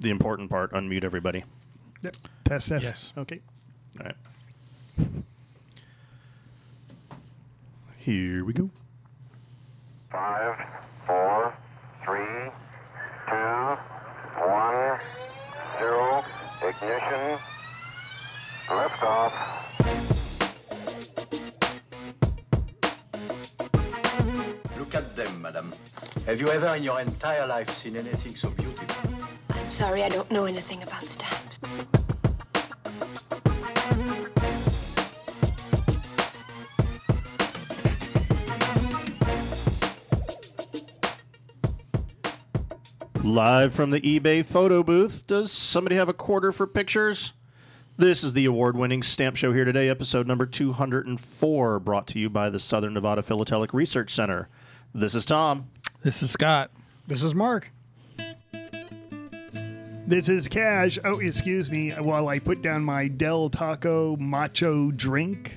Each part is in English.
The important part: unmute everybody. Yep. Test, test. Yes. Okay. All right. Here we go. Five, four, three, two, one, zero. Ignition. Liftoff. Look at them, madam. Have you ever in your entire life seen anything so beautiful? I'm sorry, I don't know anything about stamps. Live from the eBay photo booth. Does somebody have a quarter for pictures? This is the award winning stamp show here today, episode number 204, brought to you by the Southern Nevada Philatelic Research Center. This is Tom. This is Scott. This is Mark. This is Cash. Oh, excuse me. While I put down my Del Taco Macho drink.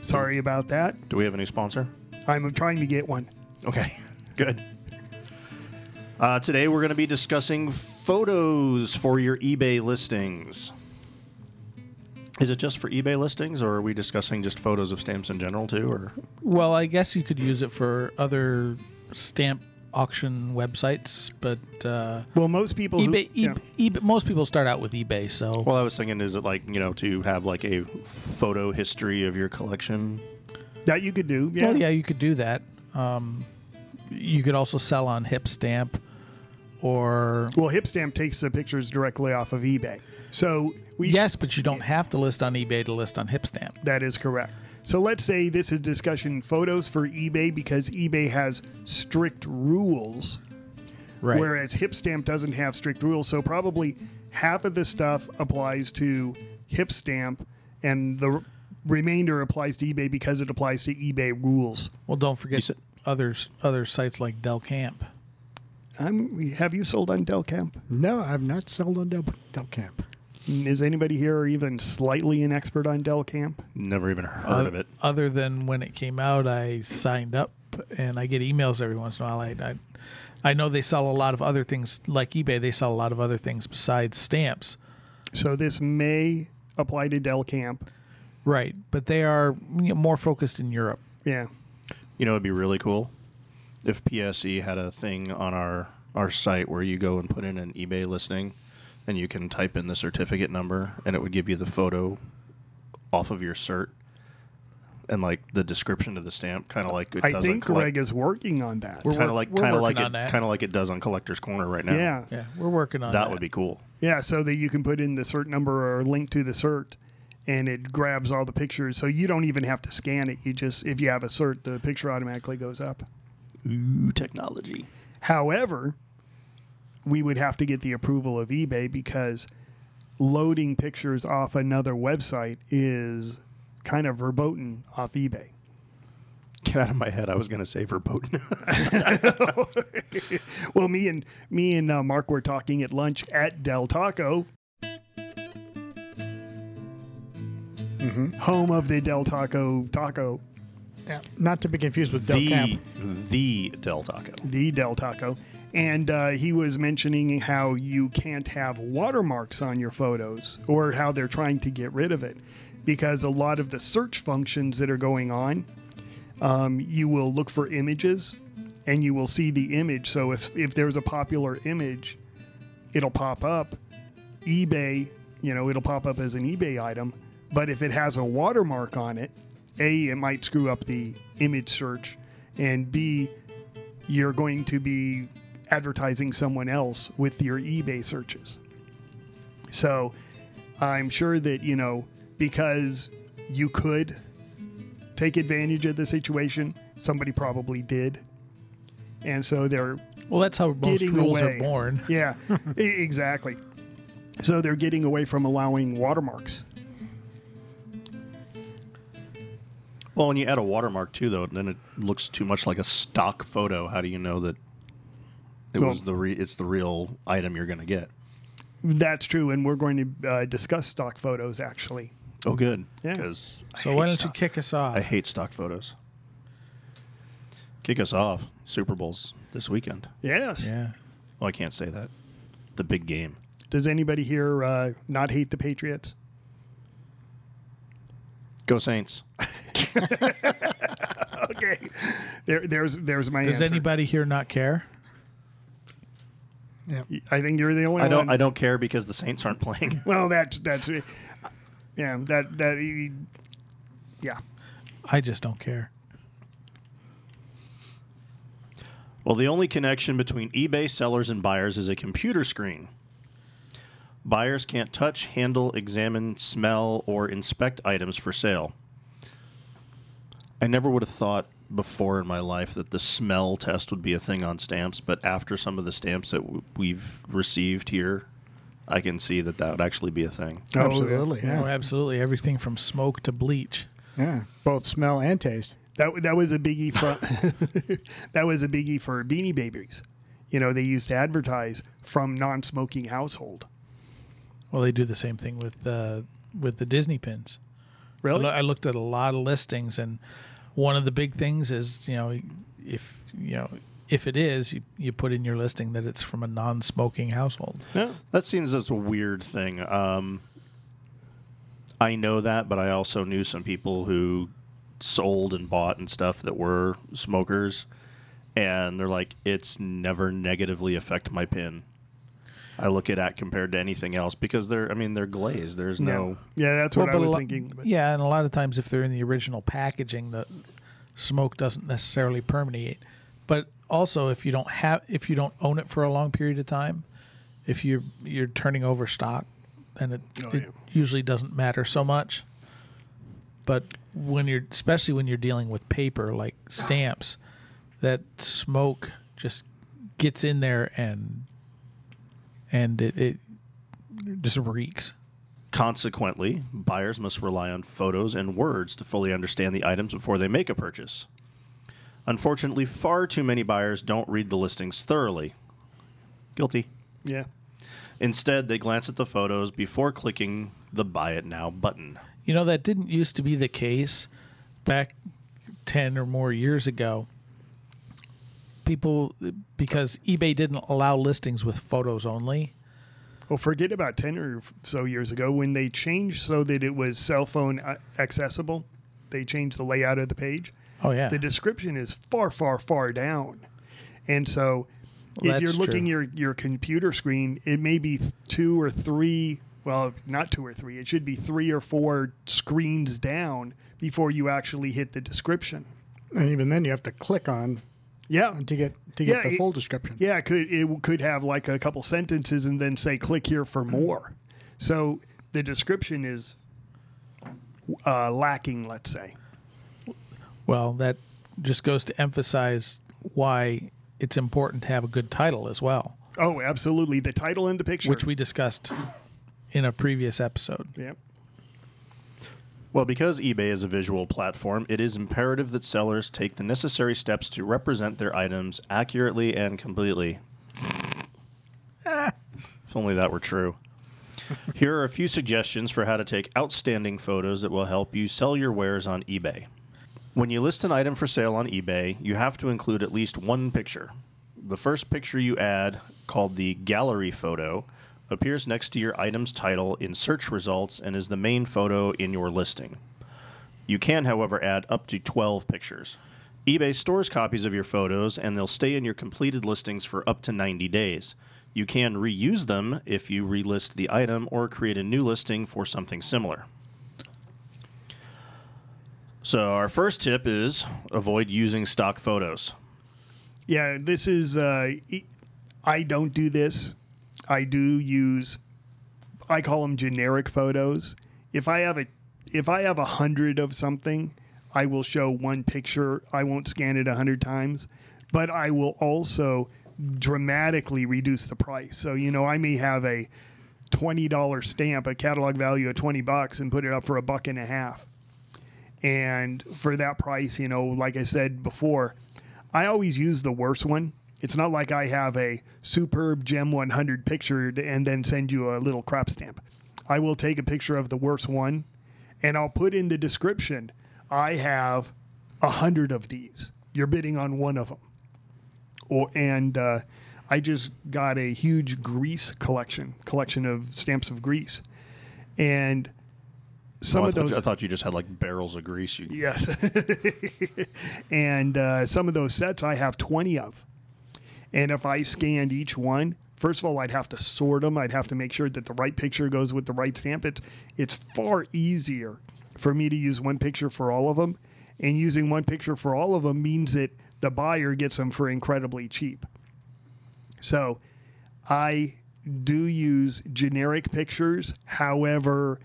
Sorry about that. Do we have any sponsor? I'm trying to get one. Okay, good. Uh, today we're going to be discussing photos for your eBay listings. Is it just for eBay listings, or are we discussing just photos of stamps in general too? Or Well, I guess you could use it for other stamp auction websites, but uh, Well, most people who- eBay, yeah. eBay, eBay, most people start out with eBay. So well, I was thinking, is it like you know to have like a photo history of your collection? that you could do. Yeah. Well, yeah, you could do that. Um, you could also sell on Hipstamp, or Well, Hipstamp takes the pictures directly off of eBay. So we yes, but you don't have to list on eBay to list on Hipstamp. That is correct. So let's say this is discussion photos for eBay because eBay has strict rules, Right. whereas Hipstamp doesn't have strict rules. So probably half of the stuff applies to Hipstamp, and the r- remainder applies to eBay because it applies to eBay rules. well, don't forget said- others other sites like Delcamp. Um, have you sold on Delcamp? No, I've not sold on Del, Delcamp. Is anybody here even slightly an expert on Delcamp? Never even heard of it. Other than when it came out, I signed up and I get emails every once in a while. I, I, I know they sell a lot of other things like eBay. They sell a lot of other things besides stamps. So this may apply to Delcamp. Right. But they are you know, more focused in Europe. Yeah. You know, it'd be really cool if PSE had a thing on our our site where you go and put in an eBay listing, and you can type in the certificate number, and it would give you the photo off of your cert, and like the description of the stamp, kind of like it I does think on Greg is working on that. We're kind of like we're kind of like working it on that. kind of like it does on Collector's Corner right now. yeah. Yeah, we're working on that that. would be cool. Yeah, so that you can put in the cert number or link to the cert and it grabs all the pictures. So you don't even have to scan it. You just, if you have a cert, the picture automatically goes up. Ooh, technology. However, we would have to get the approval of eBay because loading pictures off another website is kind of verboten off eBay. Get out of my head. I was going to say verboten. Well, me and me and uh, Mark were talking at lunch at Del Taco, home of the Del Taco Taco, Yeah, not to be confused with Del the Camp. the Del Taco. the Del Taco, and uh, he was mentioning how you can't have watermarks on your photos, or how they're trying to get rid of it, because a lot of the search functions that are going on, um, you will look for images, and you will see the image. So if if there's a popular image, it'll pop up. eBay, you know, it'll pop up as an eBay item, but if it has a watermark on it, A, it might screw up the image search, and B, you're going to be advertising someone else with your eBay searches. So I'm sure that, you know, because you could take advantage of the situation, somebody probably did. And so they're Well, that's how most rules away. are born. Yeah, exactly. So they're getting away from allowing watermarks. Well, when you add a watermark too, though, then it looks too much like a stock photo. How do you know that it Well- was the re- it's the real item you're going to get? That's true, and we're going to uh, discuss stock photos actually. Oh, good. Yeah. Because So why don't you kick us off? I hate stock photos. Kick us off. Super Bowl's this weekend. Yes. yeah. Oh, I can't say that. The big game. Does anybody here uh, not hate the Patriots? Go Saints. Okay, there, there's there's my Does answer. anybody here not care? Yeah. I think you're the only I don't. one. I don't care because the Saints aren't playing. Well, that's that's yeah that that yeah. I just don't care. Well, the only connection between eBay sellers and buyers is a computer screen. Buyers can't touch, handle, examine, smell, or inspect items for sale. I never would have thought before in my life that the smell test would be a thing on stamps, but after some of the stamps that w- we've received here, I can see that that would actually be a thing. Absolutely. Oh, Yeah. absolutely. Everything from smoke to bleach. Yeah. Both smell and taste. That that was a biggie for that was a biggie for Beanie Babies. You know, they used to advertise from non-smoking household. Well, they do the same thing with uh, with the Disney pins. I Really? I looked at a lot of listings, and one of the big things is you know if you know if it is you, you put in your listing that it's from a non-smoking household. No. That seems as a weird thing. Um, I know that, but I also knew some people who sold and bought and stuff that were smokers, and they're like, it's never negatively affect my pin. I look at that compared to anything else because they're, I mean, they're glazed. There's no. Yeah, that's what Well, I but was lo- thinking. but- Yeah, and a lot of times if they're in the original packaging, the smoke doesn't necessarily permeate. But also, if you don't have, if you don't own it for a long period of time, if you're you're turning over stock, then it, Oh, it yeah. usually doesn't matter so much. But when you're, especially when you're dealing with paper like stamps, that smoke just gets in there and and it, it just reeks. Consequently, buyers must rely on photos and words to fully understand the items before they make a purchase. Unfortunately, far too many buyers don't read the listings thoroughly. Guilty. Yeah. Instead, they glance at the photos before clicking the Buy It Now button. You know, that didn't used to be the case back 10 or more years ago. People, because eBay didn't allow listings with photos only. Well, forget about 10 or so years ago when they changed so that it was cell phone uh, accessible. They changed the layout of the page. Oh, yeah. The description is far, far, far down. And so Well, if you're looking true. your your computer screen, it may be two or three, well, not two or three. It should be three or four screens down before you actually hit the description. And even then, you have to click on Yeah. to get to get Yeah, the it- full description. Yeah, it could it could have like a couple sentences and then say click here for more. So the description is uh, lacking, let's say. Well, that just goes to emphasize why it's important to have a good title as well, Oh, absolutely. The title and the picture. which we discussed in a previous episode. yeah. Well, because eBay is a visual platform, it is imperative that sellers take the necessary steps to represent their items accurately and completely. if only that were true. Here are a few suggestions for how to take outstanding photos that will help you sell your wares on eBay. When you list an item for sale on eBay, you have to include at least one picture. The first picture you add, called the gallery photo, appears next to your item's title in search results and is the main photo in your listing. You can, however, add up to 12 pictures. eBay stores copies of your photos and they'll stay in your completed listings for up to 90 days. You can reuse them if you relist the item or create a new listing for something similar. So, our first tip is avoid using stock photos. Yeah, this is. Uh, I don't do this. I do use. I call them generic photos. If I have a, if I have a hundred of something, I will show one picture. I won't scan it a hundred times, but I will also dramatically reduce the price. So you know, I may have a twenty dollar stamp, a catalog value of twenty bucks, and put it up for a buck and a half. And for that price, you know, like I said before, I always use the worst one. It's not like I have a superb Gem 100 picture and then send you a little crap stamp. I will take a picture of the worst one and I'll put in the description, I have a hundred of these. You're bidding on one of them. Or, and uh, I just got a huge Greece collection, collection of stamps of Greece, and some Oh, of those I thought you just had like barrels of grease. You, Yes. and uh, some of those sets I have 20 of. And if I scanned each one, first of all, I'd have to sort them. I'd have to make sure that the right picture goes with the right stamp. It's, it's far easier for me to use one picture for all of them. And using one picture for all of them means that the buyer gets them for incredibly cheap. So I do use generic pictures. However,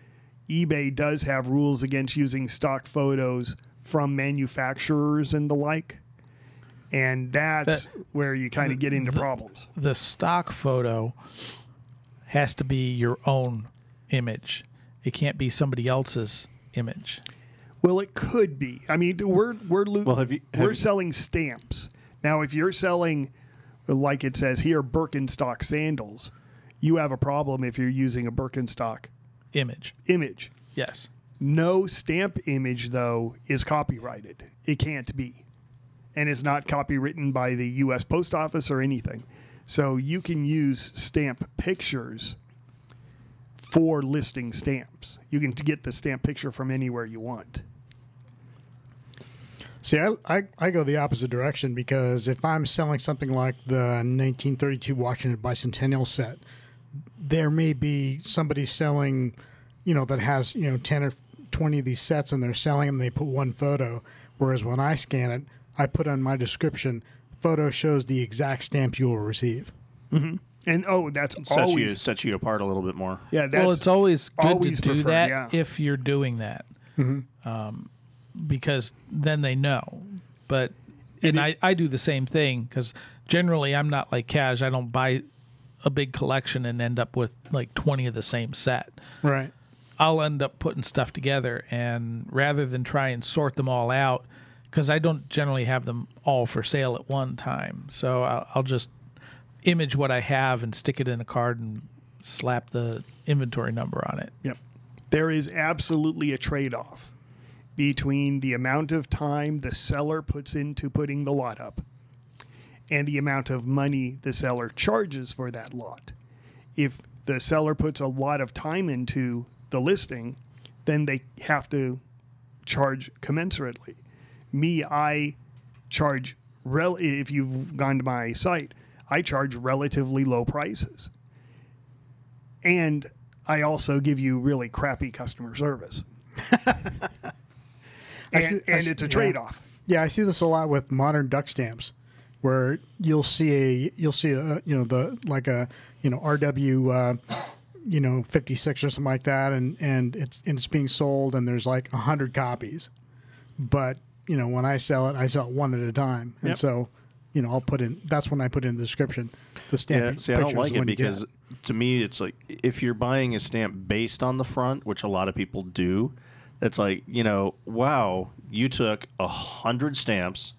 eBay does have rules against using stock photos from manufacturers and the like. And that's That- where you kind of get into problems. the stock photo has to be your own image. It can't be somebody else's image. Well, it could be. I mean, we're we're lo- Well, have you- have we're you- selling stamps now. If you're selling, like it says here, Birkenstock sandals, you have a problem if you're using a Birkenstock Image. image. Yes. No stamp image, though, is copyrighted. It can't be. And it's not copywritten by the U.S. Post Office or anything. So you can use stamp pictures for listing stamps. You can get the stamp picture from anywhere you want. See, I, I, I go the opposite direction because if I'm selling something like the 1932 Washington Bicentennial set, there may be somebody selling, you know, that has, you know, 10 or 20 of these sets and they're selling them, they put one photo. Whereas when I scan it, I put on my description, photo shows the exact stamp you will receive. And oh, that's sets you always sets you apart a little bit more. yeah. That's well, it's always good always to do preferred, that yeah. if you're doing that, um, because then they know. But and I, I do the same thing because generally I'm not like cash. I don't buy a big collection and end up with like 20 of the same set. Right. I'll end up putting stuff together, and rather than try and sort them all out, because I don't generally have them all for sale at one time, so I'll, I'll just image what I have and stick it in a card and slap the inventory number on it. Yep. There is absolutely a trade off between the amount of time the seller puts into putting the lot up and the amount of money the seller charges for that lot. If the seller puts a lot of time into the listing, then they have to charge commensurately. Me, I charge rel- if you've gone to my site, I charge relatively low prices. And I also give you really crappy customer service. and, see- and see- it's a trade off. Yeah, I see this a lot with modern duck stamps, where you'll see a you'll see a you know the like a you know RW uh, you know fifty six or something like that, and and it's and it's being sold, and there's like a hundred copies, but you know when I sell it, I sell it one at a time, and Yep. so you know I'll put in that's when I put in the description the stamp. Yeah, see, I don't like it when you get because to me, it's like if you're buying a stamp based on the front, which a lot of people do, it's like you know, wow, you took a hundred stamps,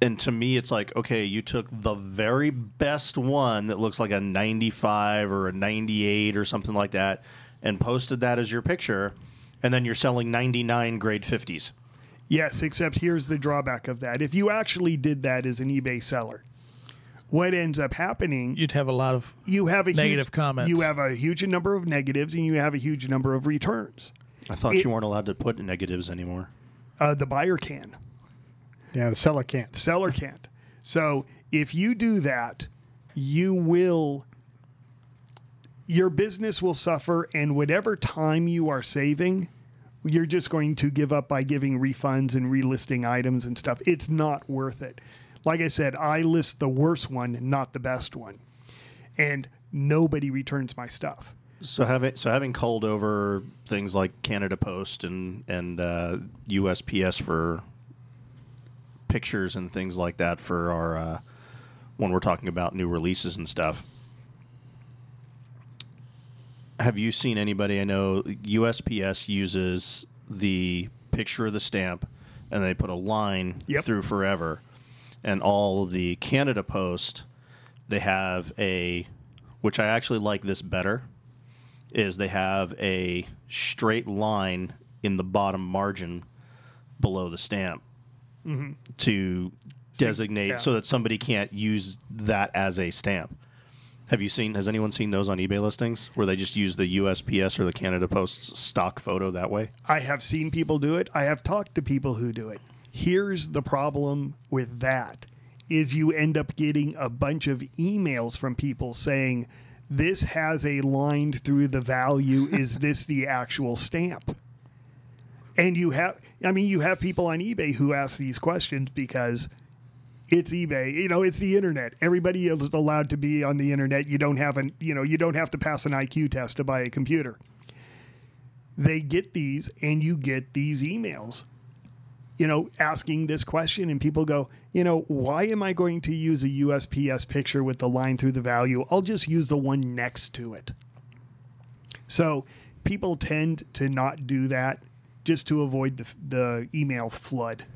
and to me, it's like okay, you took the very best one that looks like a 95 or a 98 or something like that, and posted that as your picture, and then you're selling 99 grade 50s. Yes, except here's the drawback of that. If you actually did that as an eBay seller, what ends up happening, You'd have a lot of you have a Negative huge, comments. You have a huge number of negatives and you have a huge number of returns. I thought It- you weren't allowed to put negatives anymore. Uh, the buyer can. yeah the seller can't. seller can't. So if you do that, you will your business will suffer and whatever time you are saving, you're just going to give up by giving refunds and relisting items and stuff. It's not worth it. Like I said, I list the worst one, not the best one. And nobody returns my stuff. So having so having culled over things like Canada Post and and uh, USPS for pictures and things like that for our uh, when we're talking about new releases and stuff. Have you seen anybody? I know USPS uses the picture of the stamp, and they put a line Yep. through forever, and all of the Canada Post, they have a, which I actually like this better is they have a straight line in the bottom margin below the stamp mm-hmm. to designate yeah. so that somebody can't use that as a stamp. Have you seen? Has anyone seen those on eBay listings where they just use the USPS or the Canada Post stock photo that way? I have seen people do it. I have talked to people who do it. Here's the problem with that is you end up getting a bunch of emails from people saying this has a line through the value is this the actual stamp? And you have I mean you have people on eBay who ask these questions because it's eBay. You know, it's the internet. Everybody is allowed to be on the internet. You don't have an, you know, you don't have to pass an IQ test to buy a computer. They get these and you get these emails. You know, asking this question and people go, you know, why am I going to use a USPS picture with the line through the value? I'll just use the one next to it. So, people tend to not do that just to avoid the, the email flood.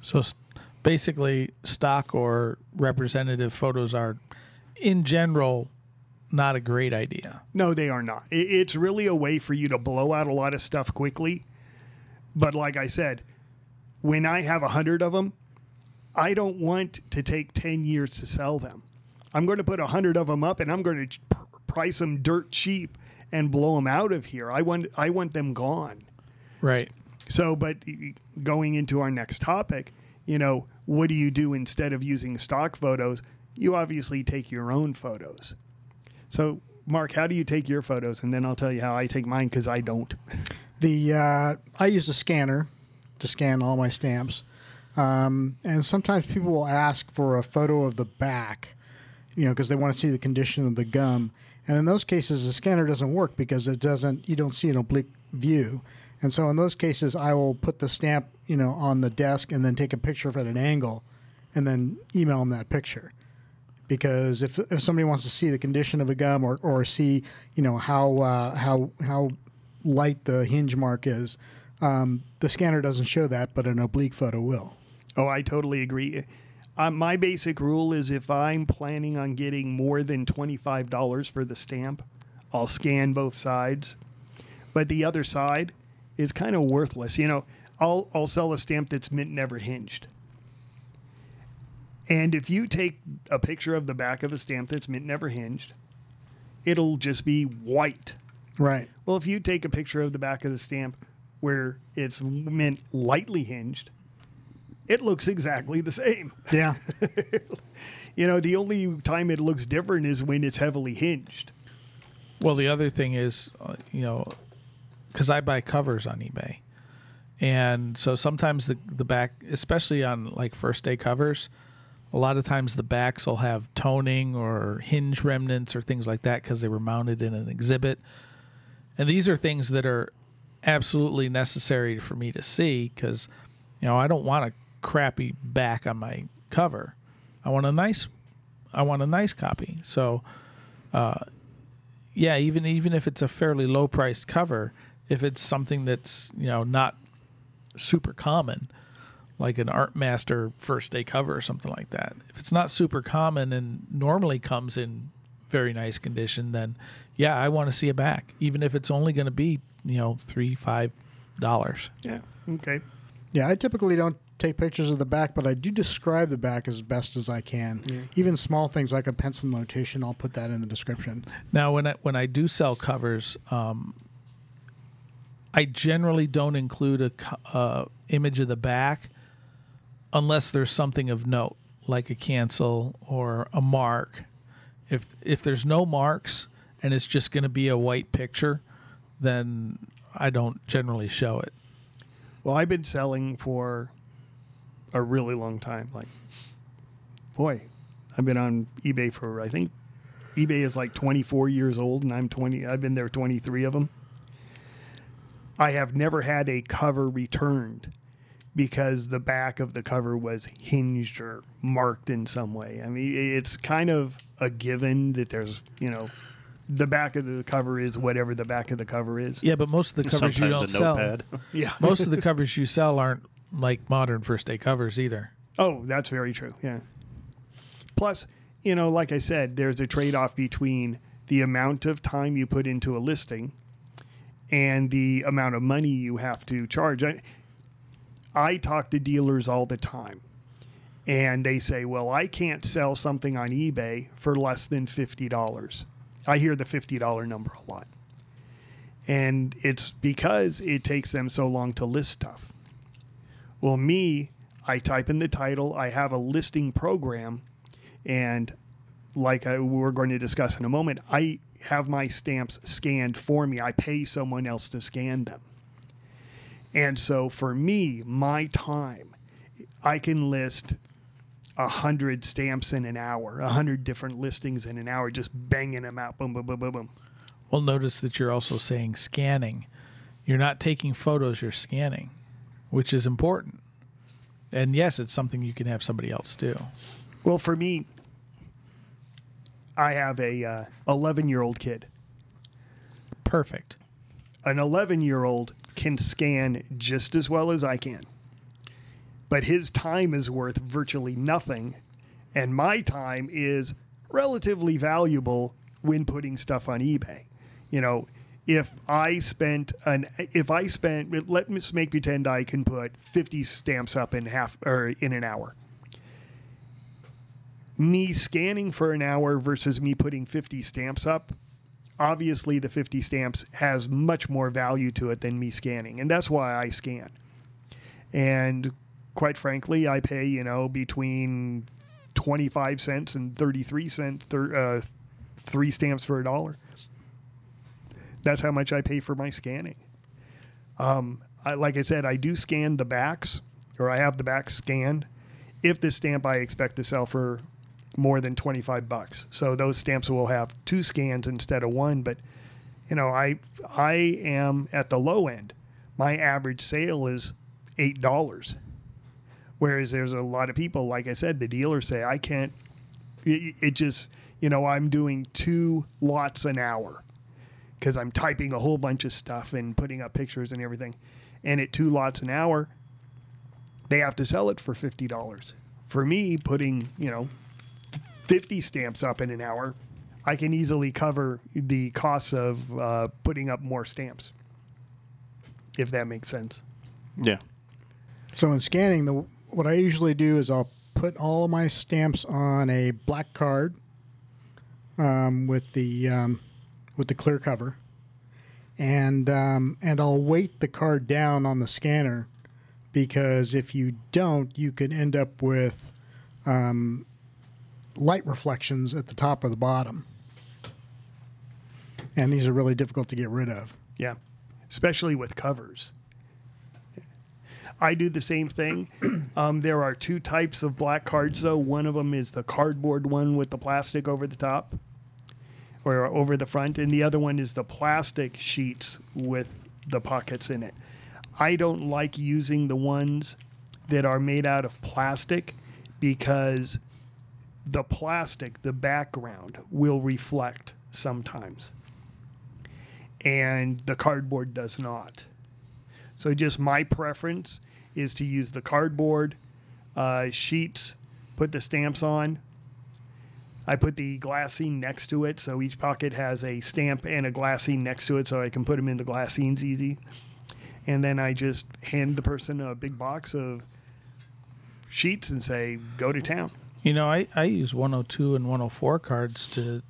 So basically, stock or representative photos are, in general, not a great idea. No, they are not. It's really a way for you to blow out a lot of stuff quickly. But like I said, when I have a hundred of them, I don't want to take ten years to sell them. I'm going to put a hundred of them up, and I'm going to price them dirt cheap and blow them out of here. I want I want them gone. Right. So, but going into our next topic, you know, what do you do instead of using stock photos? You obviously take your own photos. So, Mark, how do you take your photos? And then I'll tell you how I take mine because I don't. The uh, I use a scanner to scan all my stamps, um, and sometimes people will ask for a photo of the back, you know, because they want to see the condition of the gum. And in those cases, the scanner doesn't work because it doesn't. You don't see an oblique view, and so in those cases, I will put the stamp, you know, on the desk and then take a picture of it at an angle, and then email them that picture because if, if somebody wants to see the condition of a gum or, or see you know how uh, how how light the hinge mark is, um, the scanner doesn't show that, but an oblique photo will. Oh, I totally agree. Uh, my basic rule is if I'm planning on getting more than $25 for the stamp, I'll scan both sides. But the other side is kind of worthless. You know, I'll, I'll sell a stamp that's mint never hinged. And if you take a picture of the back of a stamp that's mint never hinged, it'll just be white. Right. Well, if you take a picture of the back of the stamp where it's mint lightly hinged, it looks exactly the same. Yeah. You know, the only time it looks different is when it's heavily hinged. Well, the other thing is, uh, you know, because I buy covers on eBay, and so sometimes the the back, especially on like first day covers, a lot of times the backs will have toning or hinge remnants or things like that because they were mounted in an exhibit, and these are things that are absolutely necessary for me to see because, you know, I don't want a crappy back on my cover. I want a nice, I want a nice copy. So uh, yeah, even even if it's a fairly low priced cover, if it's something that's you know not super common, like an Art Master first day cover or something like that, if it's not super common and normally comes in very nice condition, then yeah, I want to see a back, even if it's only going to be you know three five dollars. Yeah. Okay. Yeah. I typically don't take pictures of the back, but I do describe the back as best as I can. Yeah. Even small things like a pencil notation, I'll put that in the description. Now, when I when I do sell covers, um, I generally don't include a uh, image of the back unless there's something of note, like a cancel or a mark. If if there's no marks and it's just going to be a white picture, then I don't generally show it. Well, I've been selling for a really long time. Like, boy, I've been on eBay for, I think eBay is like 24 years old and I'm 20. I've been there 23 of them. I have never had a cover returned because the back of the cover was hinged or marked in some way. I mean, it's kind of a given that there's, you know, the back of the cover is whatever the back of the cover is. Yeah, but most of the covers you don't a sell, notepad. Yeah. most of the covers you sell aren't like modern first day covers either. Oh, that's very true. Yeah. Plus, you know, like I said, there's a trade off between the amount of time you put into a listing and the amount of money you have to charge. I, I talk to dealers all the time. and they say, "Well, I can't sell something on eBay for less than fifty dollars." I hear the fifty dollar number a lot, and it's because it takes them so long to list stuff. Well, me, I type in the title. I have a listing program, and like I, we're going to discuss in a moment, I have my stamps scanned for me. I pay someone else to scan them. And so for me, my time, I can list a hundred stamps in an hour, a hundred different listings in an hour, just banging them out, boom, boom, boom, boom, boom. Well, notice that you're also saying scanning. You're not taking photos, you're scanning, which is important. And yes, it's something you can have somebody else do. Well, for me, I have a uh, 11 year old kid. Perfect. An 11 year old can scan just as well as I can, but his time is worth virtually nothing, and my time is relatively valuable when putting stuff on eBay. You know, if I spent an if I spent let me make pretend I can put 50 stamps up in half or in an hour me scanning for an hour versus me putting 50 stamps up, obviously the 50 stamps has much more value to it than me scanning. And that's why I scan. And quite frankly, I pay, you know, between 25 cents and 33 cents, uh, three stamps for a dollar. That's how much I pay for my scanning. Um, I, like I said, I do scan the backs, or I have the backs scanned. If the stamp I expect to sell for more than 25 bucks. So those stamps will have two scans instead of one, but you know, I I am at the low end. My average sale is $8. Whereas there's a lot of people like I said the dealers say I can't it, it just, you know, I'm doing two lots an hour cuz I'm typing a whole bunch of stuff and putting up pictures and everything. And at two lots an hour, they have to sell it for $50. For me, putting, you know, 50 stamps up in an hour, I can easily cover the costs of uh, putting up more stamps. If that makes sense. Yeah. So in scanning, the what I usually do is I'll put all of my stamps on a black card um, with the um, with the clear cover, and um, and I'll weight the card down on the scanner because if you don't, you could end up with um, light reflections at the top or the bottom, and these are really difficult to get rid of. Yeah. Especially with covers. I do the same thing. Um, there are two types of black cards, though. One of them is the cardboard one with the plastic over the top or over the front, and the other one is the plastic sheets with the pockets in it. I don't like using the ones that are made out of plastic because the plastic, the background, will reflect sometimes. And the cardboard does not. So, just my preference is to use the cardboard uh, sheets, put the stamps on. I put the glassine next to it, so each pocket has a stamp and a glassine next to it, so I can put them in the glassines easy. And then I just hand the person a big box of sheets and say, "Go to town." You know, I, I use 102 and 104 cards to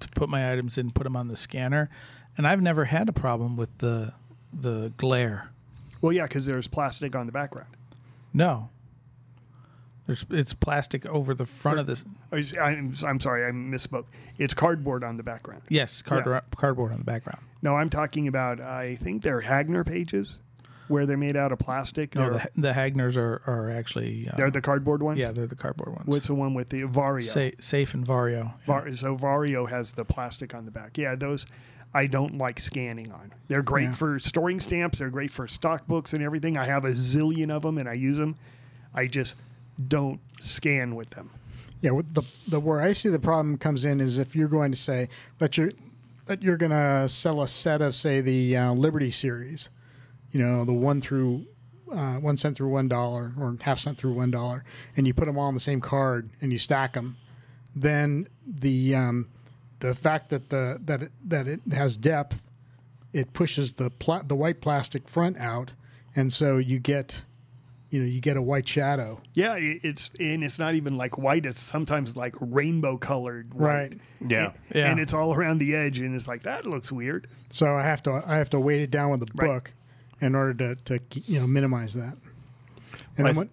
to put my items in, put them on the scanner, and I've never had a problem with the the glare. Well, yeah, because there's plastic on the background. No. There's it's plastic over the front of this. Oh, I'm, I'm sorry, I misspoke. It's cardboard on the background. Yes, card, Yeah. cardboard on the background. No, I'm talking about, I think they're Hagner pages where they're made out of plastic. No, the, the Hagners are, are actually uh, they're the cardboard ones? yeah, they're the cardboard ones. What's the one with the Vario? Sa- safe and Vario. Var- so Vario has the plastic on the back. Yeah, those I don't like scanning on. They're great Yeah. for storing stamps. They're great for stock books and everything. I have a zillion of them and I use them. I just don't scan with them. Yeah, the the where I see the problem comes in is if you're going to say that you're that you're going to sell a set of say the uh, Liberty series, you know, the one through uh, one cent through one dollar or half cent through one dollar, and you put them all on the same card and you stack them, then the um, the fact that the that it, that it has depth, it pushes the pla- the white plastic front out, and so you get you know you get a white shadow. Yeah, it's and it's not even like white. It's sometimes like rainbow colored. white. Right. Yeah. And, Yeah. and it's all around the edge, and it's like that looks weird. So I have to I have to weight it down with a Right. book in order to, to you know minimize that. And I th- what?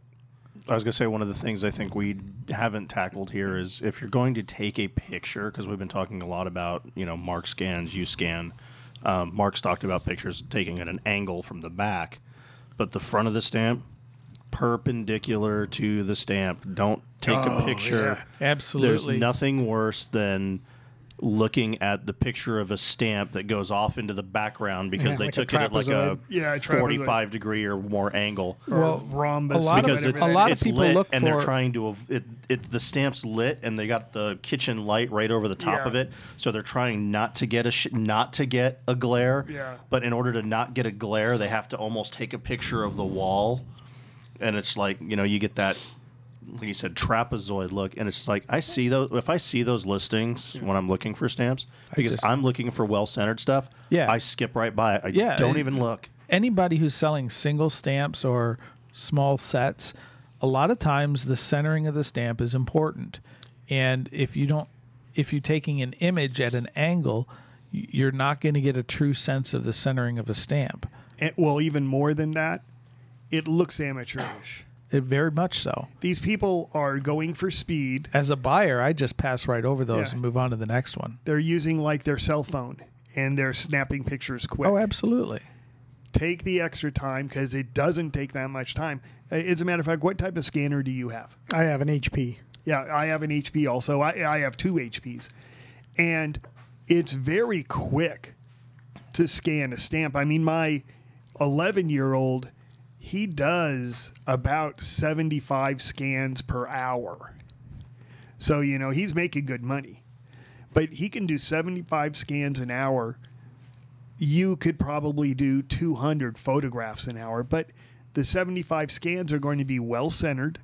I was going to say one of the things I think we haven't tackled here is if you're going to take a picture, because we've been talking a lot about, you know, Mark scans, you scan. Um, Mark's talked about pictures taking at an angle from the back, but the front of the stamp, perpendicular to the stamp. Don't take a picture. Absolutely. There's nothing worse than looking at the picture of a stamp that goes off into the background because Yeah, they like took it at like a. Yeah, a 45 degree or more angle Well, rhombus. a lot of- because whatever it's a that lot of people lit look and they're trying to av- it, it the stamp's lit and they got the kitchen light right over the top Yeah. of it so they're trying not to get a sh- not to get a glare Yeah. but in order to not get a glare they have to almost take a picture of the wall and it's like you know you get that like you said trapezoid look and it's like i see those if i see those listings when i'm looking for stamps because just- i'm looking for well-centered stuff Yeah. i skip right by it i Yeah, don't even look anybody who's selling single stamps or small sets, a lot of times the centering of the stamp is important. And if you don't, if you're taking an image at an angle, you're not going to get a true sense of the centering of a stamp. And- well, even more than that, it looks amateurish. It very much so. These people are going for speed. As a buyer, I just pass right over those Yeah. and move on to the next one. They're using like their cell phone and they're snapping pictures quick. Oh, absolutely. Take the extra time because it doesn't take that much time. Uh, As a matter of fact, what type of scanner do you have? I have an HP. Yeah, I have an HP also. I, I have two HPs. And it's very quick to scan a stamp. I mean, my 11 year old, he does about 75 scans per hour. So, you know, he's making good money. But he can do 75 scans an hour. You could probably do 200 photographs an hour, but the 75 scans are going to be well centered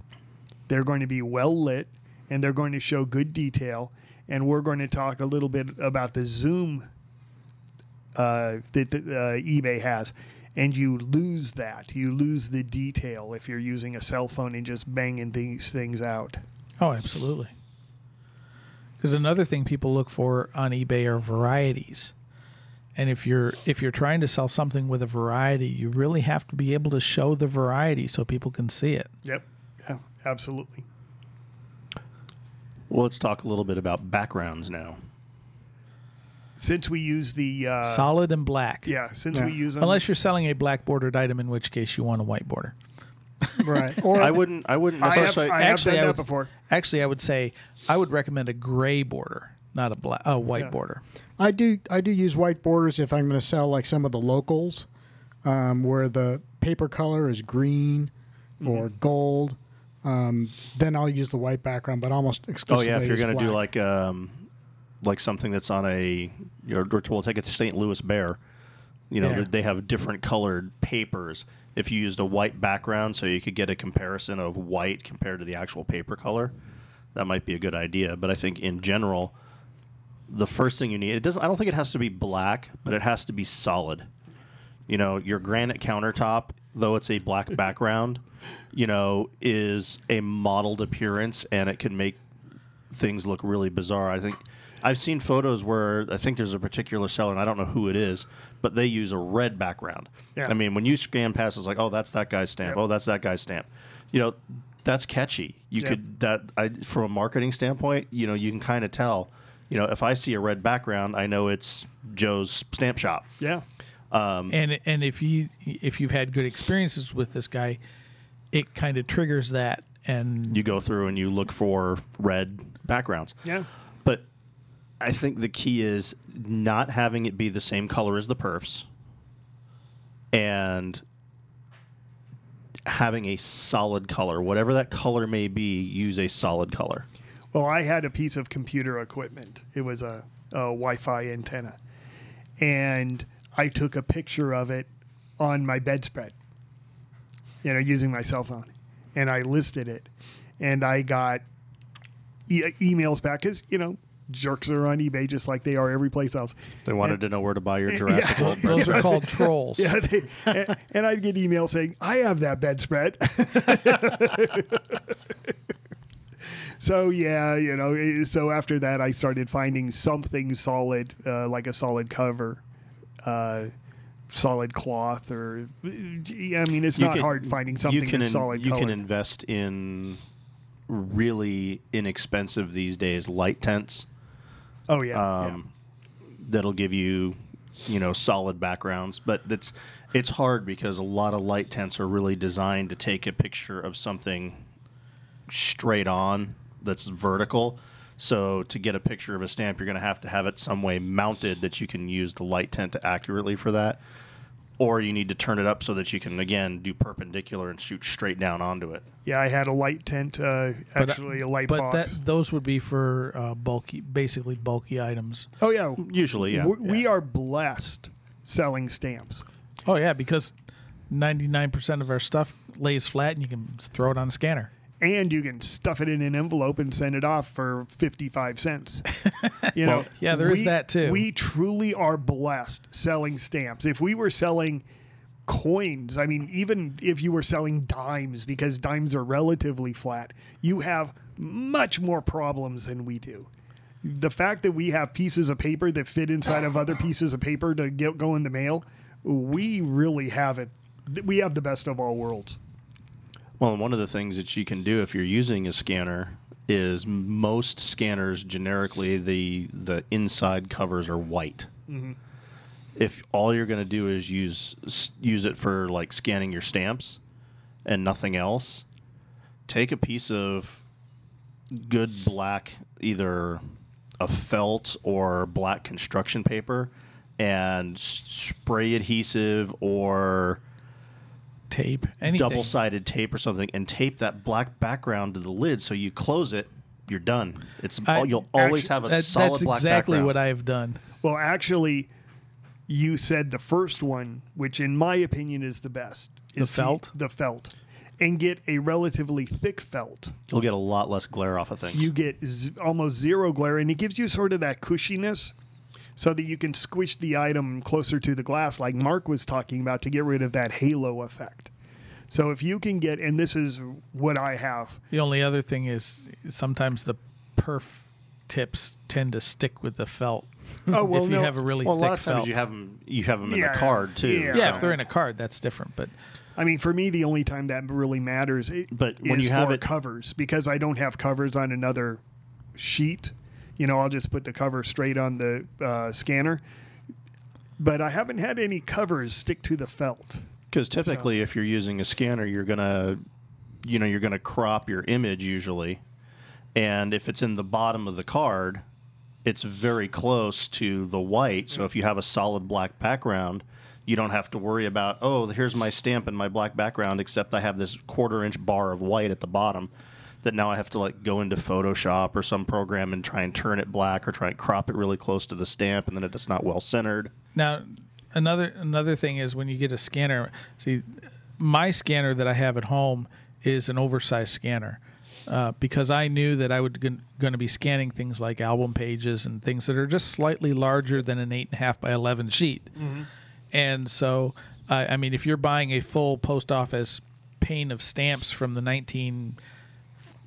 they're going to be well lit and they're going to show good detail. And we're going to talk a little bit about the zoom uh, that that, uh, eBay has. And you lose that. You lose the detail if you're using a cell phone and just banging these things out. Oh, absolutely. Because another thing people look for on eBay are varieties. And if you're if you're trying to sell something with a variety, you really have to be able to show the variety so people can see it. Yep. Yeah, absolutely. well let's talk a little bit about backgrounds now Since we use the. Uh, Solid and black. yeah, since Yeah. we use them. Unless you're selling a black bordered item, in which case you want a white border. Right. Or i wouldn't i wouldn't I have, necessarily I have Actually, done I that would- before. Actually, I would say I would recommend a gray border, not a black, a white Yeah. border. I do I do use white borders if I'm going to sell like some of the locals, um, where the paper color is green or gold. Um, then I'll use the white background, but almost exclusively. Oh yeah, if you're gonna do like um, like something that's on a, you're, we'll take it to St. Louis Bear. You know, Yeah. they have different colored papers. If you used a white background, so you could get a comparison of white compared to the actual paper color, that might be a good idea. But I think in general, the first thing you need it doesn't. I don't think it has to be black, but it has to be solid. You know, your granite countertop, though it's a black background, you know, is a mottled appearance, and it can make things look really bizarre. I think I've seen photos where I think there's a particular seller, and I don't know who it is, but they use a red background. Yeah. I mean, when you scan past, it's like, oh, that's that guy's stamp. Yep. Oh, that's that guy's stamp. You know, that's catchy. You Yep. could that I from a marketing standpoint, you know, you can kind of tell. You know, if I see a red background, I know it's Joe's stamp shop. Yeah. Um, and and if you if you've had good experiences with this guy, it kind of triggers that. And You go through and you look for red backgrounds. Yeah. I think the key is not having it be the same color as the perfs and having a solid color. Whatever that color may be, use a solid color. Well, I had a piece of computer equipment. It was a, a Wi-Fi antenna, and I took a picture of it on my bedspread. You know, using my cell phone, and I listed it, and I got e- emails back because you know jerks are on eBay just like they are every place else. They wanted And- to know where to buy your Jurassic Yeah. World Those are called trolls. Yeah, they, and, and I'd get emails saying, "I have that bedspread." so yeah, you know. eh, So after that, I started finding something solid, uh, like a solid cover, uh, solid cloth, or I mean, it's You not can- hard finding something you can in- solid You color. can invest in really inexpensive these days light tents oh yeah, um, that'll give you you know solid backgrounds. But that's it's hard because a lot of light tents are really designed to take a picture of something straight on that's vertical. So to get a picture of a stamp you're going to have to have it some way mounted that you can use the light tent to accurately for that or you need to turn it up so that you can again do perpendicular and shoot straight down onto it yeah. Yeah, I had a light tent, uh, But, uh, actually a light but box. that those would be for uh, bulky, basically bulky items. oh yeah, usually yeah, we, we are blessed selling stamps. Oh yeah, because ninety nine percent of our stuff lays flat, and you can throw it on a scanner. And you can stuff it in an envelope and send it off for 55 cents. You know, yeah, there is we- that too. We truly are blessed selling stamps. If we were selling coins, I mean, even if you were selling dimes, because dimes are relatively flat, you have much more problems than we do. The fact that we have pieces of paper that fit inside of other pieces of paper to get, go in the mail, we really have it. We have the best of all worlds. Well, one of the things that you can do if you're using a scanner is most scanners generically the the inside covers are white. Mm-hmm. If all you're going to do is use use it for like scanning your stamps and nothing else, take a piece of good black either a felt or black construction paper and spray adhesive or Tape, anything. double sided tape or something and tape that black background to the lid so you close it, you're done. It's I- all, you'll always actually, have a That- solid that's black exactly background. what I've done. Well, actually, you said the first one, which in my opinion is the best. The is to- felt? the felt. And get a relatively thick felt. You'll get a lot less glare off of things. You get z- almost zero glare, and it gives you sort of that cushiness so that you can squish the item closer to the glass, like Mark was talking about, to get rid of that halo effect. So if you can get, and this is what I have, The only other thing is sometimes the perf tips tend to stick with the felt. Oh, well, if you no- have a really well, a thick lot of times felt. you have them. You have them in Yeah, the card too. yeah. yeah, so- if they're in a card, that's different. But I mean, for me, the only time that really matters i- But when is you have for it- covers because I don't have covers on another sheet. You know, I'll just put the cover straight on the uh, scanner. But I haven't had any covers stick to the felt. Because typically, if you're using a scanner, you're gonna, you know, you're gonna crop your image usually, and if it's in the bottom of the card, it's very close to the white. So if you have a solid black background, you don't have to worry about oh, here's my stamp and my black background, except I have this quarter inch bar of white at the bottom. That now I have to like go into Photoshop or some program and try and turn it black or try and crop it really close to the stamp, and then it's not well centered. Now, another another thing is when you get a scanner. See, my scanner that I have at home is an oversized scanner uh, because I knew that I would going to be scanning things like album pages and things that are just slightly larger than an eight and a half by eleven sheet. And so, uh, I mean, if you're buying a full post office pane of stamps from the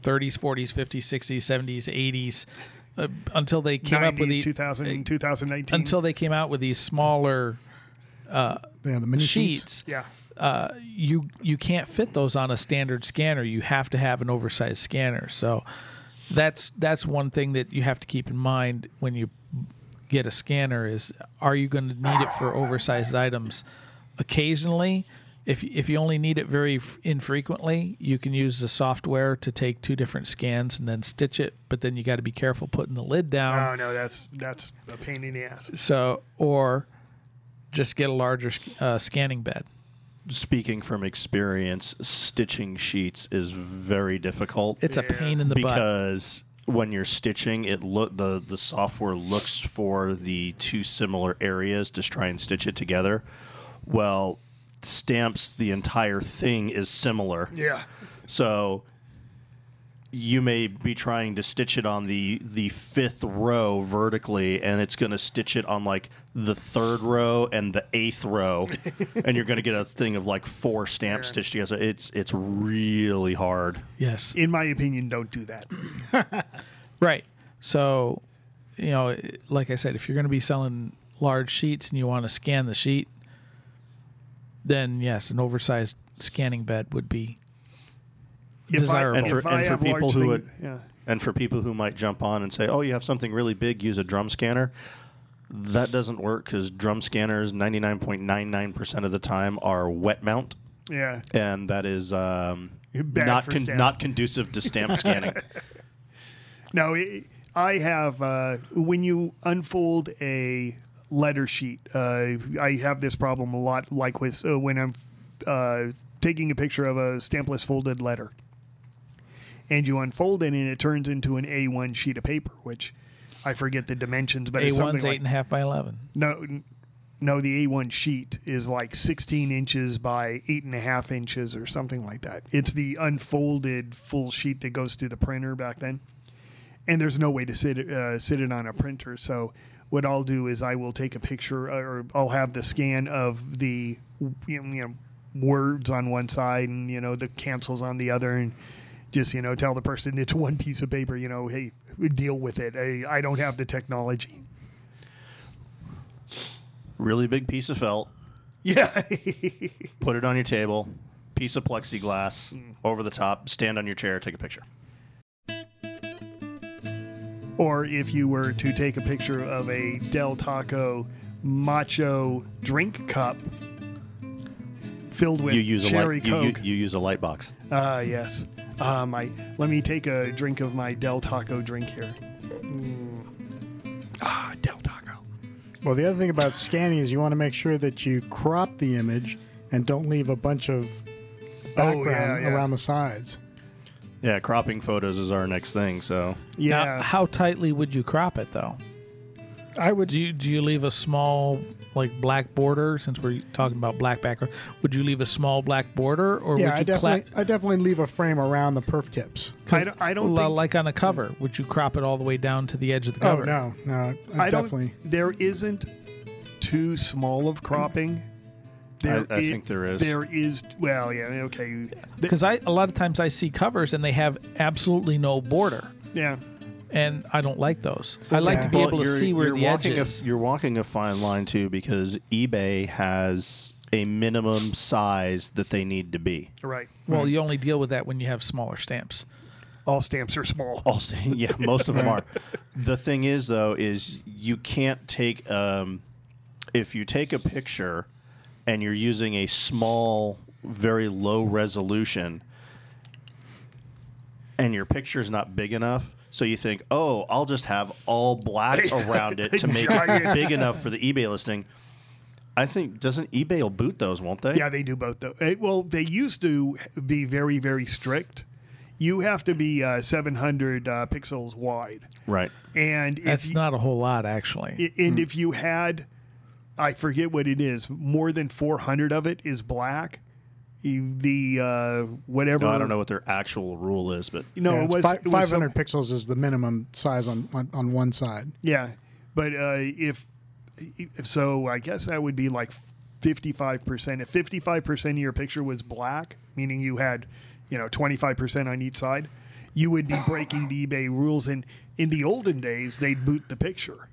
1930s, 40s, 50s, 60s, 70s, 80s, uh, until they came up with 90s, the 2000, 2019. until they came out with these smaller Yeah, the mini sheets. sheets, yeah. uh, you you can't fit those on a standard scanner. You have to have an oversized scanner. So that's that's one thing that you have to keep in mind when you get a scanner is are you going to need it for oversized items occasionally if if you only need it very f- infrequently you can use the software to take two different scans and then stitch it but then you got to be careful putting the lid down Oh, no, that's that's a pain in the ass. so or just get a larger uh, scanning bed speaking from experience, stitching sheets is very difficult. it's a pain in the butt because when you're stitching, it look the the software looks for the two similar areas to try and stitch it together. Well, stamps the entire thing is similar. Yeah. So you may be trying to stitch it on the the fifth row vertically and it's going to stitch it on like the third row and the eighth row and you're going to get a thing of like four stamps stitched together it's it's really hard Yes. In my opinion, don't do that. Right. So, you know, like I said, if you're going to be selling large sheets and you want to scan the sheet, then yes, an oversized scanning bed would be If desirable. I, And for- if and I for have people who thing- would- yeah. and for people who might jump on and say oh you have something really big use a drum scanner that doesn't work because drum scanners 99.99% of the time are wet mount Yeah. and that is um, not con- not conducive to stamp scanning No, I have. Uh, when you unfold a letter sheet, uh, I have this problem a lot. Like with uh, when I'm uh, taking a picture of a stampless folded letter, and you unfold it, and it turns into an A1 sheet of paper, which I forget the dimensions, but A it's something eight like and a half by eleven. no. No, the A1 sheet is like 16 inches by eight and a half inches or something like that. It's the unfolded full sheet that goes through the printer back then and there's no way to sit uh, sit it on a printer. So what I'll do is I will take a picture, uh, or I'll have the scan of the you know, words on one side and you know the cancels on the other, and just you know tell the person it's one piece of paper. You know, hey, deal with it. I, I don't have the technology. really big piece of felt Yeah, put it on your table piece of plexiglass Hmm. over the top stand on your chair take a picture or if you were to take a picture of a Del Taco macho drink cup filled with you use a cherry light you, you, coke. you use a light box Ah, yes. Um, I let me take a drink of my Del Taco drink here. Mm. Ah, Del Taco. Well, the other thing about scanning is you want to make sure that you crop the image and don't leave a bunch of Oh, background yeah, yeah. around the sides. Yeah cropping photos is our next thing so Yeah. Now, how tightly would you crop it though? I would. Do you do you leave a small like black border since we're talking about black background? Would you leave a small black border or Yeah, would I you definitely, cla- I definitely leave a frame around the perf tips. I don't. I don't Li- think. like on a cover? Would you crop it all the way down to the edge of the Oh cover? no, no, I, I definitely. don't. There isn't too small of cropping. I- I i- think there is. There is. Well, yeah. Okay. Because I a lot of times I see covers and they have absolutely no border, Yeah. and I don't like those. I like to be Well, able to see where you're the edge walking is. A, you're walking a fine line too because eBay has a minimum size that they need to be. Right. well, you only deal with that when you have smaller stamps. All stamps are small. All st- yeah, most of them are. The thing is, though, is you can't take um, if you take a picture and you're using a small, very low resolution, and your picture's not big enough. So you think, oh, I'll just have all black around it to make it big enough for the eBay listing. I think doesn't eBay will boot those, won't they? Yeah, they do both though. Well, they used to be very, very strict. You have to be uh, 700 uh, pixels wide, Right. and if That's you- not a whole lot, actually. I- And if you had, I forget what it is, more than 400 of it is black. The uh, whatever. No, I don't know what their actual rule is, but No, Yeah, it it's was fi- it was 500 some- pixels is the minimum size on on, on one side. Yeah, but uh, if, if so, I guess that would be like 55 percent. If 55 percent of your picture was black, meaning you had, you know, 25 percent on each side, you would be breaking the eBay rules. And in the olden days, they'd boot the picture.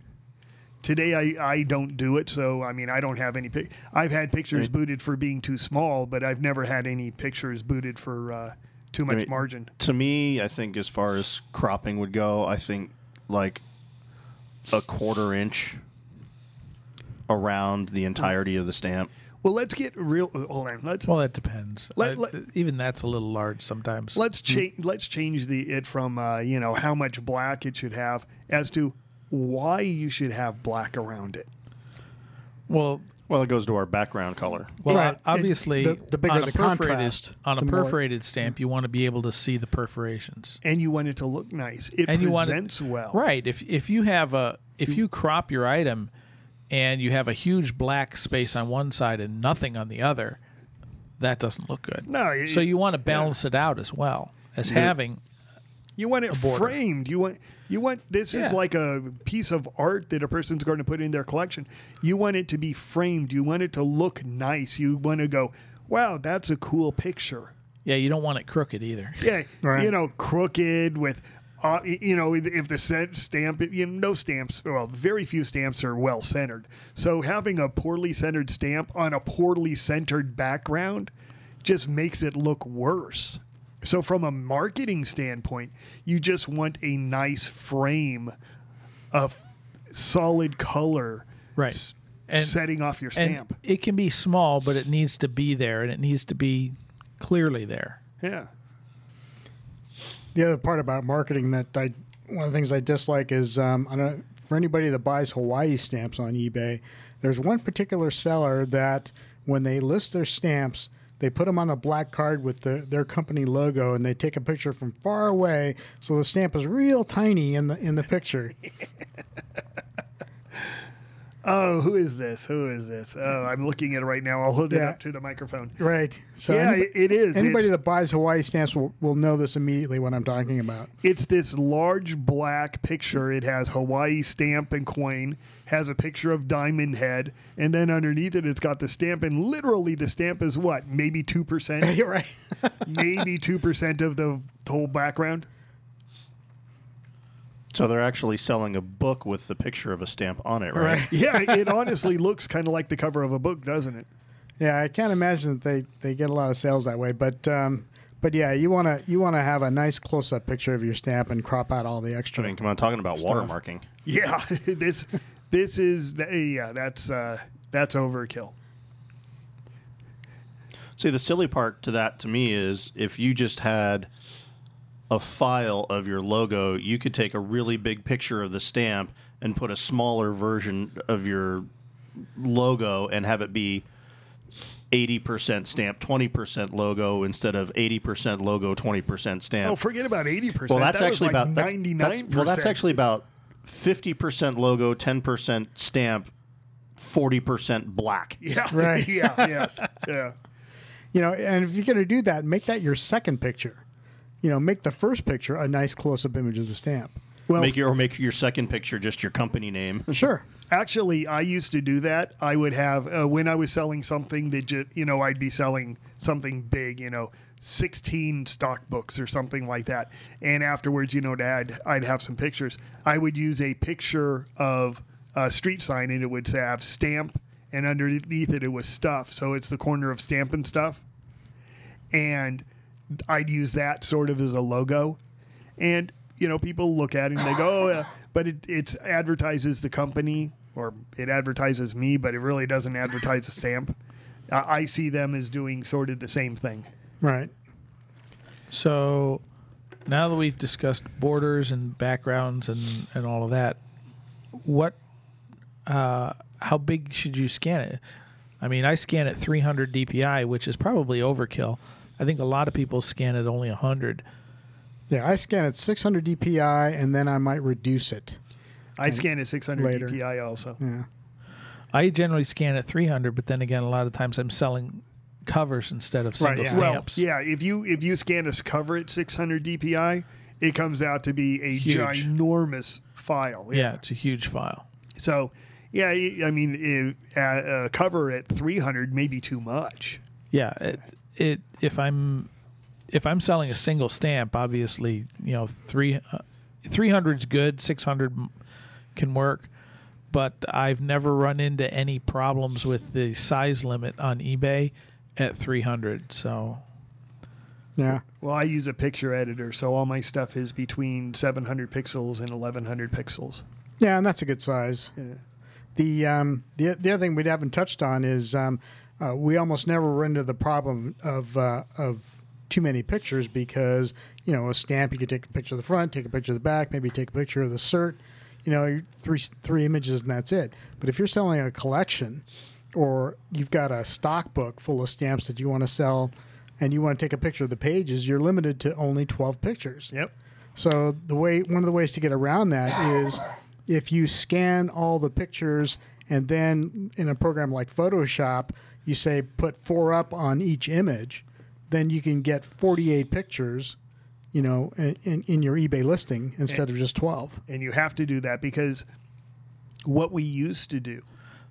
Today, I, I don't do it, so I mean I don't have any. Pic- I've had pictures Right. booted for being too small, but I've never had any pictures booted for uh, too much mean, margin. to me, I think as far as cropping would go, I think like a quarter inch around the entirety of the stamp. Well, let's get real. Hold on, let's well, that depends. Let- I- let- even that's a little large sometimes. let's change let's change the it from uh, you know how much black it should have as to why you should have black around it. well, Well, it goes to our background color. well, Right. o- obviously, The- the bigger on the contrast, on a the more- perforated stamp, mm-hmm. you want to be able to see the perforations. And you want it to look nice. It and you want presents it, well. Right. If if you have a if you crop your item and you have a huge black space on one side and nothing on the other, that doesn't look good. No, it- so you want to balance it out as well as having You want it framed. You want you want this is like a piece of art that a person's going to put in their collection. You want it to be framed. You want it to look nice. You want to go, wow, that's a cool picture. Yeah, you don't want it crooked either. Yeah, Right. you know, crooked with, uh, you know, if the set stamp, you know, no stamps, well, very few stamps are well centered. So having a poorly centered stamp on a poorly centered background just makes it look worse. So from a marketing standpoint, you just want a nice frame of solid color, Right. s- And- setting off your And stamp. it can be small, but it needs to be there, and it needs to be clearly there. yeah. The other part about marketing that I one of the things I dislike is um, I don't for anybody that buys Hawaii stamps on eBay. There's one particular seller that when they list their stamps, they put them on a black card with the, their company logo, and they take a picture from far away, so the stamp is real tiny in the in the picture. Oh, who is this? Who is this? Oh, I'm looking at it right now. I'll hold it up to the microphone. right. So yeah, anybody, it is. anybody It's- that buys Hawaii stamps will, will know this immediately what I'm talking about. It's this large black picture. It has Hawaii stamp and coin, has a picture of Diamond Head, and then underneath it, it's got the stamp. And literally, the stamp is what? Maybe 2%? You're right. maybe 2% of the whole background? So they're actually selling a book with the picture of a stamp on it, right? Right. Yeah, it honestly looks kind of like the cover of a book, doesn't it? Yeah, I can't imagine that they, they get a lot of sales that way. But um, but yeah, you wanna you wanna have a nice close up picture of your stamp and crop out all the extra. I extra. mean, come on, talking about Stuff. watermarking. Yeah, this this is yeah, that's uh, that's overkill. See, the silly part to that to me is if you just had a file of your logo, you could take a really big picture of the stamp and put a smaller version of your logo and have it be 80% stamp, 20% logo instead of 80% logo, 20% stamp. Oh, forget about 80%. well, that's That was actually like about that's, 99%. that's- well, that's actually about 50% logo, 10% stamp, 40% black. yeah, Right. yeah, yes, yeah. You know, and if you're gonna do that, make that your second picture. You know, make the first picture a nice close up image of the stamp. Well, make your or make your second picture just your company name. Sure. Actually, I used to do that. I would have uh, when I was selling something that ju- you know I'd be selling something big, you know, sixteen stock books or something like that. And afterwards, you know, to add, I'd have some pictures. I would use a picture of a street sign, and it would say have stamp, and underneath it it was stuff. So it's the corner of stamp and stuff, and I'd use that sort of as a logo, and you know people look at it and they go, oh, yeah. but it it's advertises the company or it advertises me, but it really doesn't advertise the stamp. I I see them as doing sort of the same thing. Right. So now that we've discussed borders and backgrounds and, and all of that, what, uh, how big should you scan it? I mean, I scan at 300 DPI, which is probably overkill. I think a lot of people scan at only 100. Yeah, I scan at 600 DPI and then I might reduce it. I scan at 600 Later. DPI also. Yeah. I generally scan at 300, but then again, a lot of times I'm selling covers instead of single yeah. Well, yeah, if you if you scan a cover at 600 DPI, it comes out to be a Huge. ginormous file. yeah, it's a huge file. So, yeah, I I mean, if, uh, a cover at 300 may be too much. Yeah, it, it if I'm if I'm selling a single stamp, obviously, you know, three uh, 300 is good, 600 can work, but I've never run into any problems with the size limit on eBay at 300. So, Yeah. Well, I use a picture editor, so all my stuff is between 700 pixels and 1100 pixels. Yeah, and that's a good size. Yeah. The um, the the other thing we haven't touched on is um, uh, we almost never run into the problem of uh, of too many pictures because you know a stamp you could take a picture of the front, take a picture of the back, maybe take a picture of the cert. You know, three three images and that's it. But if you're selling a collection, or you've got a stock book full of stamps that you want to sell, and you want to take a picture of the pages, you're limited to only twelve pictures. Yep. So the way one of the ways to get around that is if you scan all the pictures and then in a program like Photoshop, you say put four up on each image, then you can get 48 pictures, you know, in, in, in your eBay listing instead of just 12. and you have to do that because what we used to do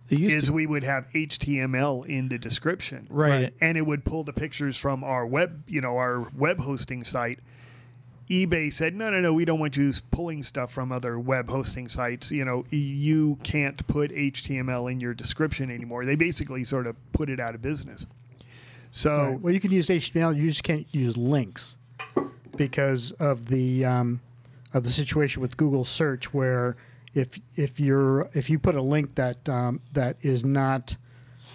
used is to, we would have HTML in the description, Right. And it would pull the pictures from our web, you know, our web hosting site. eBay said, no, no, no, we don't want you pulling stuff from other web hosting sites. You know, you can't put HTML in your description anymore. They basically sort of put it out of business. So, Right. Well, you can use HTML. You just can't use links because of the um, of the situation with Google search, where if if you're if you put a link that um, that is not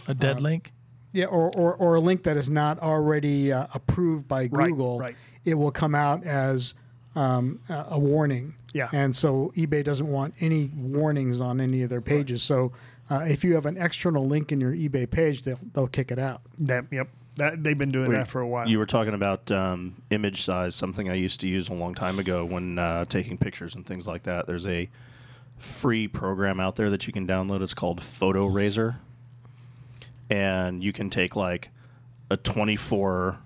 a dead uh, link. yeah, or, or, or a link that is not already uh, approved by Right, Google, right. It will come out as um, a a warning. Yeah. And so eBay doesn't want any warnings on any of their pages. So uh, if you have an external link in your eBay page, they'll, they'll kick it out. that, yep, that they've been doing Wait, that for a while. You were talking about um, image size, something I used to use a long time ago when uh, taking pictures and things like that. There's a free program out there that you can download. It's called Photo Razor, and you can take like a 24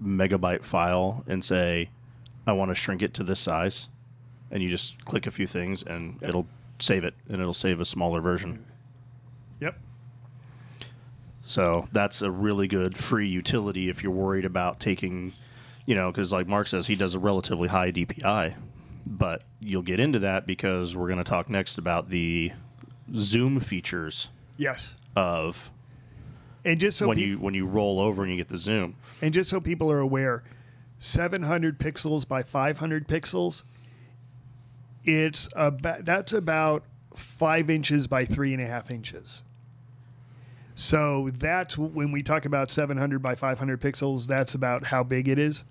megabyte file and say, "I want to shrink it to this size," and you just click a few things and it'll save it, and it'll save a smaller version. yep. So that's a really good free utility if you're worried about taking, you know, because like Mark says, he does a relatively high DPI. But you'll get into that because we're going to talk next about the zoom features Yes. of And just so when peop- you when you roll over and you get the zoom. And just so people are aware, 700 pixels by 500 pixels, it's about that's about five inches by three and a half inches. So that's when we talk about 700 by 500 pixels. That's about how big it is.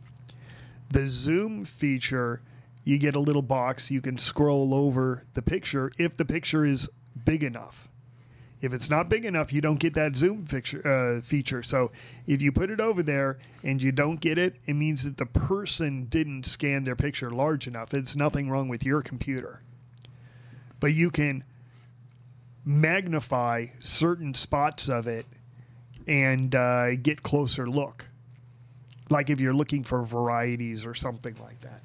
The zoom feature, you get a little box. You can scroll over the picture if the picture is big enough. If it's not big enough, you don't get that zoom feature. Uh, feature. So if you put it over there and you don't get it, it means that the person didn't scan their picture large enough. It's nothing wrong with your computer. But you can magnify certain spots of it and uh, get closer look. Like if you're looking for varieties or something like that.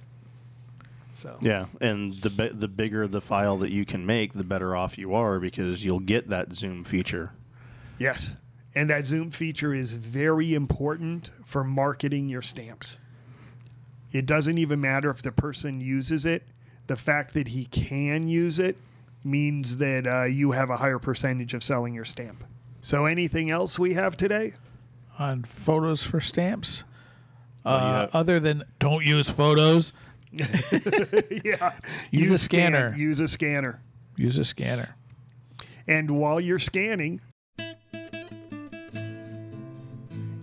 So Yeah, and the bi- the bigger the file that you can make, the better off you are because you'll get that zoom feature. Yes. And that zoom feature is very important for marketing your stamps. It doesn't even matter if the person uses it. The fact that he can use it means that uh, you have a higher percentage of selling your stamp. So, anything else we have today? on photos for stamps. Oh, Uh, yeah. Other than don't use photos, yeah. Use a scan- scanner. use a scanner. use a scanner. And while you're scanning,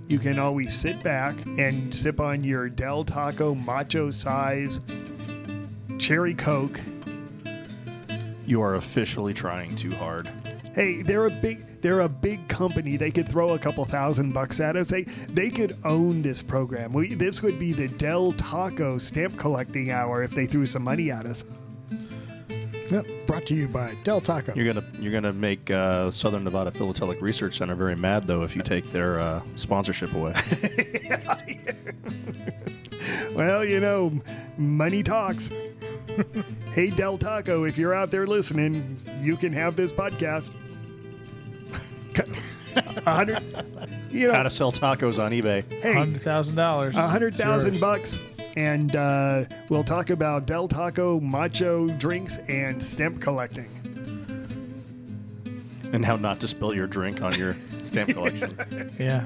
you can always sit back and sip on your Del Taco Macho Size Cherry Coke. You are officially trying too hard. Hey, they're a big they're a big company. They could throw a couple thousand bucks at us. They they could own this program. We this would be the Del Taco stamp collecting hour if they threw some money at us. Yep. Brought to you by Del Taco. You're gonna you're gonna make uh, Southern Nevada Philatelic Research Center very mad though if you take their uh, sponsorship away. Well, you know, money talks. hey, Del Taco, if you're out there listening, you can have this podcast. A hundred, you know, How to sell tacos on eBay? hey, Hundred thousand dollars. a hundred thousand bucks, and uh, we'll talk about Del Taco macho drinks and stamp collecting. And how not to spill your drink on your stamp collection. Yeah.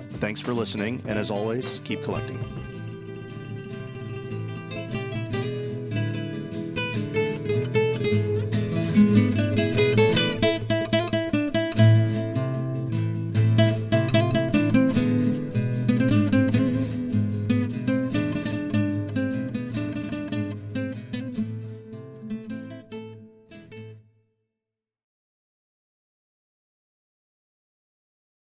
Thanks for listening, and as always, keep collecting.